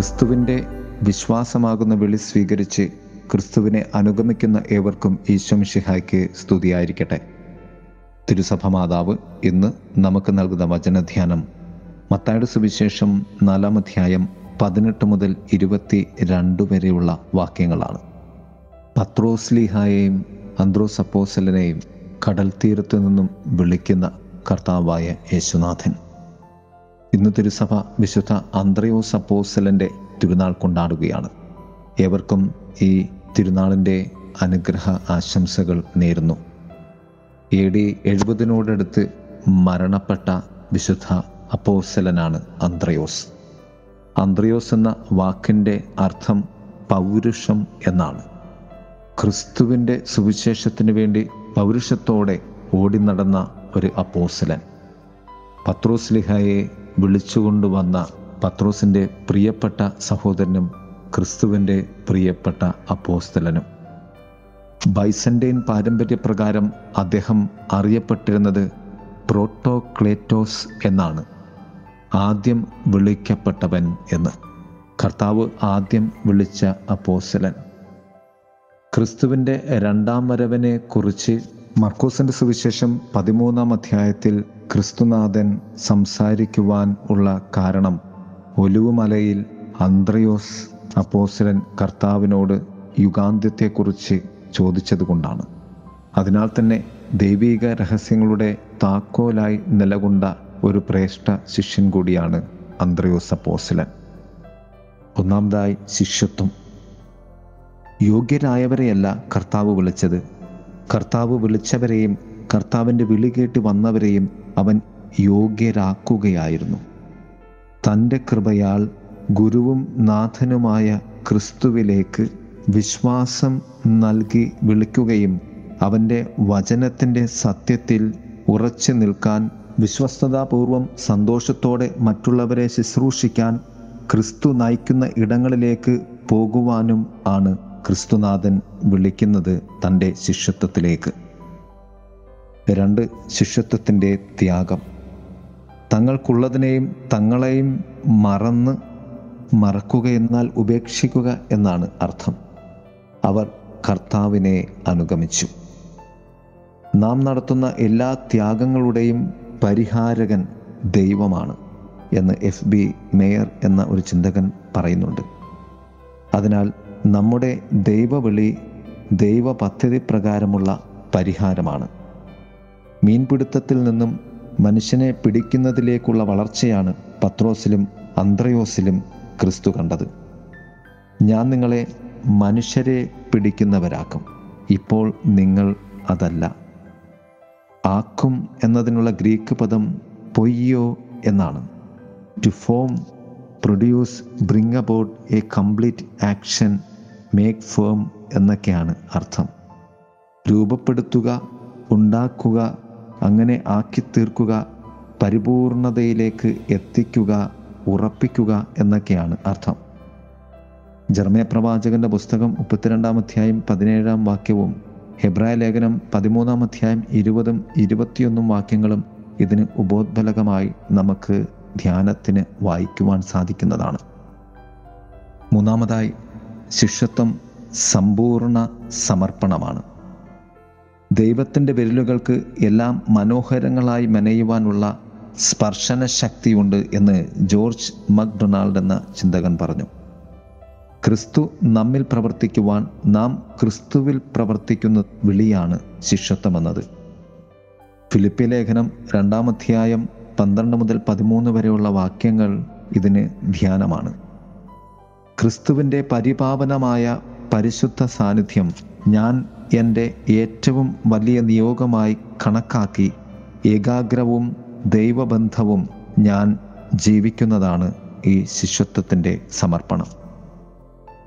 ക്രിസ്തുവിന്റെ വിശ്വാസമാകുന്ന വിളി സ്വീകരിച്ച് ക്രിസ്തുവിനെ അനുഗമിക്കുന്ന ഏവർക്കും ഈശ്വംഷിഹായ്ക്ക് സ്തുതിയായിരിക്കട്ടെ. തിരുസഭ മാതാവ് ഇന്ന് നമുക്ക് നൽകുന്ന വചനധ്യാനം മത്തായുടെ സുവിശേഷം നാലാം അധ്യായം പതിനെട്ട് മുതൽ ഇരുപത്തി രണ്ട് വരെയുള്ള വാക്യങ്ങളാണ്. പത്രോസ്ലിഹായെയും അന്ത്രോസ് അപ്പോസലിനെയും കടൽ തീരത്തു നിന്നും വിളിക്കുന്ന കർത്താവായ യേശുനാഥൻ. ഇന്ന് തിരുസഭ വിശുദ്ധ അന്ത്രയോ സപ്പോസലന്റെ തിരുനാൾ കൊണ്ടാടുകയാണ്. ഏവർക്കും ഈ തിരുനാളിന്റെ അനുഗ്രഹ ആശംസകൾ നേരുന്നു. എ ഡി എഴുപതിനോടടുത്ത് മരണപ്പെട്ട വിശുദ്ധ അപ്പോസലനാണ് അന്ത്രയോസ്. അന്ത്രയോസ് എന്ന വാക്കിന്റെ അർത്ഥം പൗരുഷം എന്നാണ്. ക്രിസ്തുവിന്റെ സുവിശേഷത്തിന് വേണ്ടി പൗരുഷത്തോടെ ഓടി നടന്ന ഒരു അപ്പോസലൻ പത്രോസ്ലിഹയെ വിളിച്ചുകൊണ്ടുവന്ന പത്രോസിന്റെ പ്രിയപ്പെട്ട സഹോദരനും ക്രിസ്തുവിന്റെ പ്രിയപ്പെട്ട അപ്പോസ്തലനും. ബൈസന്റെയിൻ പാരമ്പര്യപ്രകാരം അദ്ദേഹം അറിയപ്പെട്ടിരുന്നത് പ്രോട്ടോക്ലേറ്റോസ് എന്നാണ്. ആദ്യം വിളിക്കപ്പെട്ടവൻ എന്ന്. കർത്താവ് ആദ്യം വിളിച്ച അപ്പോസ്തലൻ. ക്രിസ്തുവിന്റെ രണ്ടാം വരവിനെ കുറിച്ച് മർക്കോസിന്റെ സുവിശേഷം പതിമൂന്നാം അധ്യായത്തിൽ ക്രിസ്തുനാഥൻ സംസാരിക്കുവാൻ ഉള്ള കാരണം. ഒലുവുമലയിൽ അന്ത്രയോസ് അപ്പോസലൻ കർത്താവിനോട് യുഗാന്ത്യത്തെക്കുറിച്ച് ചോദിച്ചതുകൊണ്ടാണ്. അതിനാൽ തന്നെ ദൈവീക രഹസ്യങ്ങളുടെ താക്കോലായി നിലകൊണ്ട ഒരു ശ്രേഷ്ഠ ശിഷ്യൻ കൂടിയാണ് അന്ത്രയോസ് അപ്പോസലൻ ഒന്നാമതായി ശിഷ്യത്വം. യോഗ്യരായവരെയല്ല കർത്താവ് വിളിച്ചത്. കർത്താവ് വിളിച്ചവരെയും കർത്താവിന്റെ വിളി കേട്ട് വന്നവരെയും അവൻ യോഗ്യരാക്കുകയായിരുന്നു. തന്റെ കൃപയാൽ ഗുരുവും നാഥനുമായ ക്രിസ്തുവിലേക്ക് വിശ്വാസം നൽകി വിളിക്കുകയും അവന്റെ വചനത്തിന്റെ സത്യത്തിൽ ഉറച്ചു നിൽക്കാൻ വിശ്വസ്തതാപൂർവം സന്തോഷത്തോടെ മറ്റുള്ളവരെ ശുശ്രൂഷിക്കാൻ ക്രിസ്തു നയിക്കുന്ന ഇടങ്ങളിലേക്ക് പോകുവാനും ആണ്. ക്രിസ്തുനാഥൻ വിളിക്കുന്നത് തന്റെ ശിഷ്യത്വത്തിലേക്ക്. രണ്ട് ശിഷ്യത്വത്തിന്റെ ത്യാഗം. തങ്ങൾക്കുള്ളതിനെയും തങ്ങളെയും മറന്ന് മറക്കുക എന്നാൽ ഉപേക്ഷിക്കുക എന്നാണ് അർത്ഥം. അവർ കർത്താവിനെ അനുഗമിച്ചു. നാം നടത്തുന്ന എല്ലാ ത്യാഗങ്ങളുടെയും പരിഹാരകൻ ദൈവമാണ് എന്ന് എഫ് ബി മേയർ എന്ന ഒരു ചിന്തകൻ പറയുന്നുണ്ട്. അതിനാൽ നമ്മുടെ ദൈവവിളി ദൈവ പദ്ധതി പ്രകാരമുള്ള പരിഹാരമാണ്. മീൻപിടുത്തത്തിൽ നിന്നും മനുഷ്യനെ പിടിക്കുന്നതിലേക്കുള്ള വളർച്ചയാണ് പത്രോസിലും അന്ത്രയോസിലും ക്രിസ്തു കണ്ടത്. ഞാൻ നിങ്ങളെ മനുഷ്യരെ പിടിക്കുന്നവരാക്കും. ഇപ്പോൾ നിങ്ങൾ അതല്ല. ആക്കും എന്നതിനുള്ള ഗ്രീക്ക് പദം പൊയ്യോ എന്നാണ്. To form produce bring about a complete action make firm എന്നൊക്കെയാണ് അർത്ഥം. രൂപപ്പെടുത്തുക ഉണ്ടാക്കുക അങ്ങനെ ആക്കി തീർക്കുക പരിപൂർണതയിലേക്ക് എത്തിക്കുക ഉറപ്പിക്കുക എന്നൊക്കെയാണ് അർത്ഥം. ജർമ്മയ പ്രവാചകന്റെ പുസ്തകം മുപ്പത്തിരണ്ടാം അധ്യായം പതിനേഴാം വാക്യവും ഹെബ്രായ ലേഖനം പതിമൂന്നാം അധ്യായം ഇരുപതും ഇരുപത്തിയൊന്നും വാക്യങ്ങളും ഇതിന് ഉപോദ്ബലകമായി നമുക്ക് ധ്യാനത്തിന് വായിക്കുവാൻ സാധിക്കുന്നതാണ്. മൂന്നാമതായി ശിഷ്യത്വം സമ്പൂർണ സമർപ്പണമാണ്. ദൈവത്തിന്റെ വിരലുകൾക്ക് എല്ലാം മനോഹരങ്ങളായി മെനയുവാനുള്ള സ്പർശന ശക്തിയുണ്ട് എന്ന് ജോർജ് മക്ഡൊണാൾഡ് എന്ന ചിന്തകൻ പറഞ്ഞു. ക്രിസ്തു നമ്മിൽ പ്രവർത്തിക്കുവാൻ നാം ക്രിസ്തുവിൽ പ്രവർത്തിക്കുന്ന വിളിയാണ് ശിഷ്യത്വമെന്നത്. ഫിലിപ്പി ലേഖനം രണ്ടാം അധ്യായം പന്ത്രണ്ട് മുതൽ പതിമൂന്ന് വരെയുള്ള വാക്യങ്ങൾ ഇതിന് ധ്യാനമാണ്. ക്രിസ്തുവിന്റെ പരിപാവനമായ പരിശുദ്ധ സാന്നിധ്യം ഞാൻ എന്റെ ഏറ്റവും വലിയ നിയോഗമായി കണക്കാക്കി ഏകാഗ്രവും ദൈവബന്ധവും ഞാൻ ജീവിക്കുന്നതാണ് ഈ ശിഷ്യത്വത്തിന്റെ സമർപ്പണം.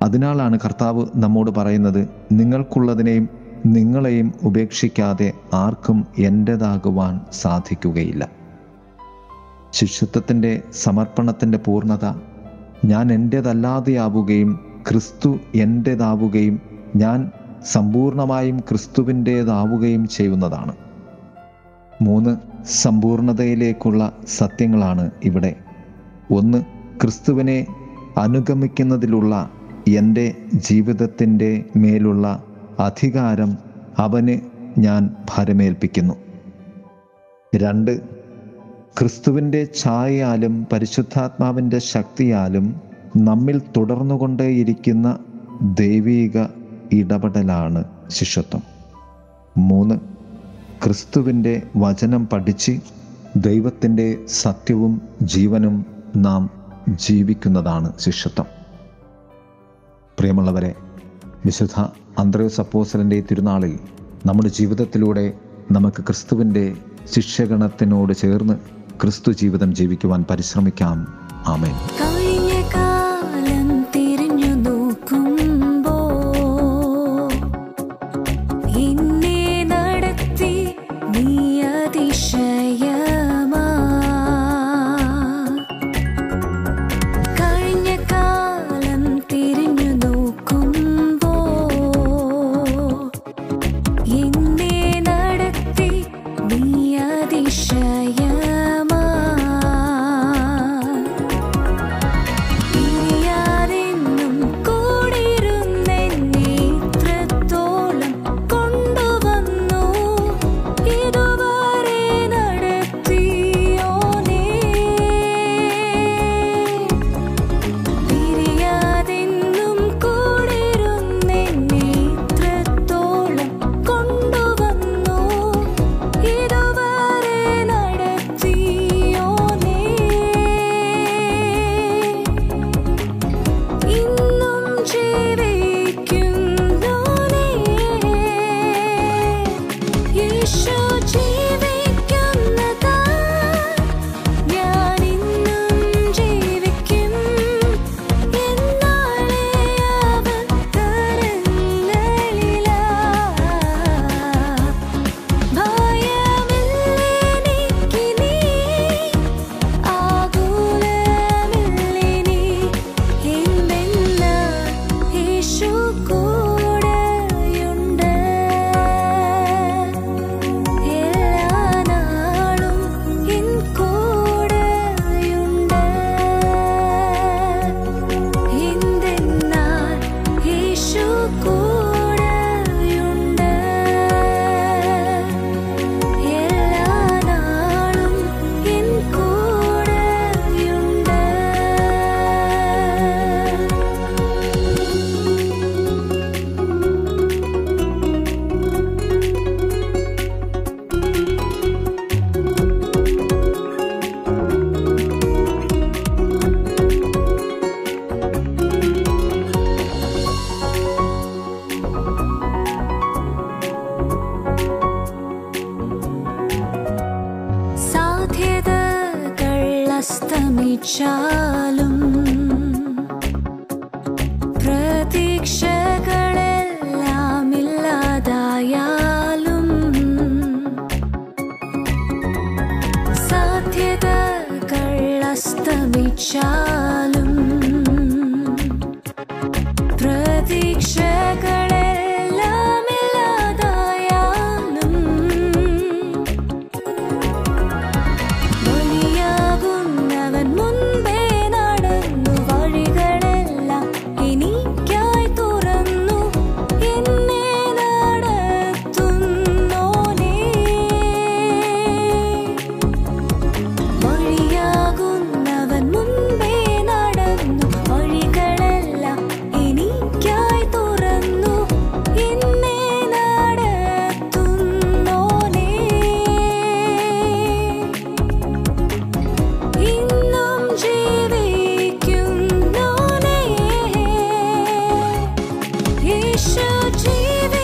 അതിനാലാണ് കർത്താവ് നമ്മോട് പറയുന്നത് നിങ്ങൾക്കുള്ളതിനെയും നിങ്ങളെയും ഉപേക്ഷിക്കാതെ ആർക്കും എന്റെതാകുവാൻ സാധിക്കുകയില്ല. ശിഷ്യത്വത്തിന്റെ സമർപ്പണത്തിന്റെ പൂർണത ഞാൻ എന്റേതല്ലാതെയാവുകയും ക്രിസ്തു എന്റേതാവുകയും ഞാൻ സമ്പൂർണമായും ക്രിസ്തുവിന്റേതാവുകയും ചെയ്യുന്നതാണ്. മൂന്ന് സമ്പൂർണതയിലേക്കുള്ള സത്യങ്ങളാണ് ഇവിടെ. ഒന്ന് ക്രിസ്തുവിനെ അനുഗമിക്കുന്നതിലുള്ള എന്റെ ജീവിതത്തിന്റെ മേലുള്ള അധികാരം അവന് ഞാൻ ഭരമേൽപ്പിക്കുന്നു. രണ്ട് ക്രിസ്തുവിന്റെ ഛായയാലും പരിശുദ്ധാത്മാവിന്റെ ശക്തിയാലും നമ്മിൽ തുടർന്നുകൊണ്ടേയിരിക്കുന്ന ദൈവീക ഇടപെടലാണ് ശിഷ്യത്വം. മൂന്ന് ക്രിസ്തുവിന്റെ വചനം പഠിച്ച് ദൈവത്തിന്റെ സത്യവും ജീവനും നാം ജീവിക്കുന്നതാണ് ശിഷ്യത്വം. പ്രിയമുള്ളവരെ വിശുദ്ധ അന്ത്രയോസ് അപ്പോസലന്റെ തിരുനാളിൽ നമ്മുടെ ജീവിതത്തിലൂടെ നമുക്ക് ക്രിസ്തുവിന്റെ ശിഷ്യഗണത്തിനോട് ചേർന്ന് ക്രിസ്തു ജീവിതം ജീവിക്കുവാൻ പരിശ്രമിക്കാം ആമേൻ show TV.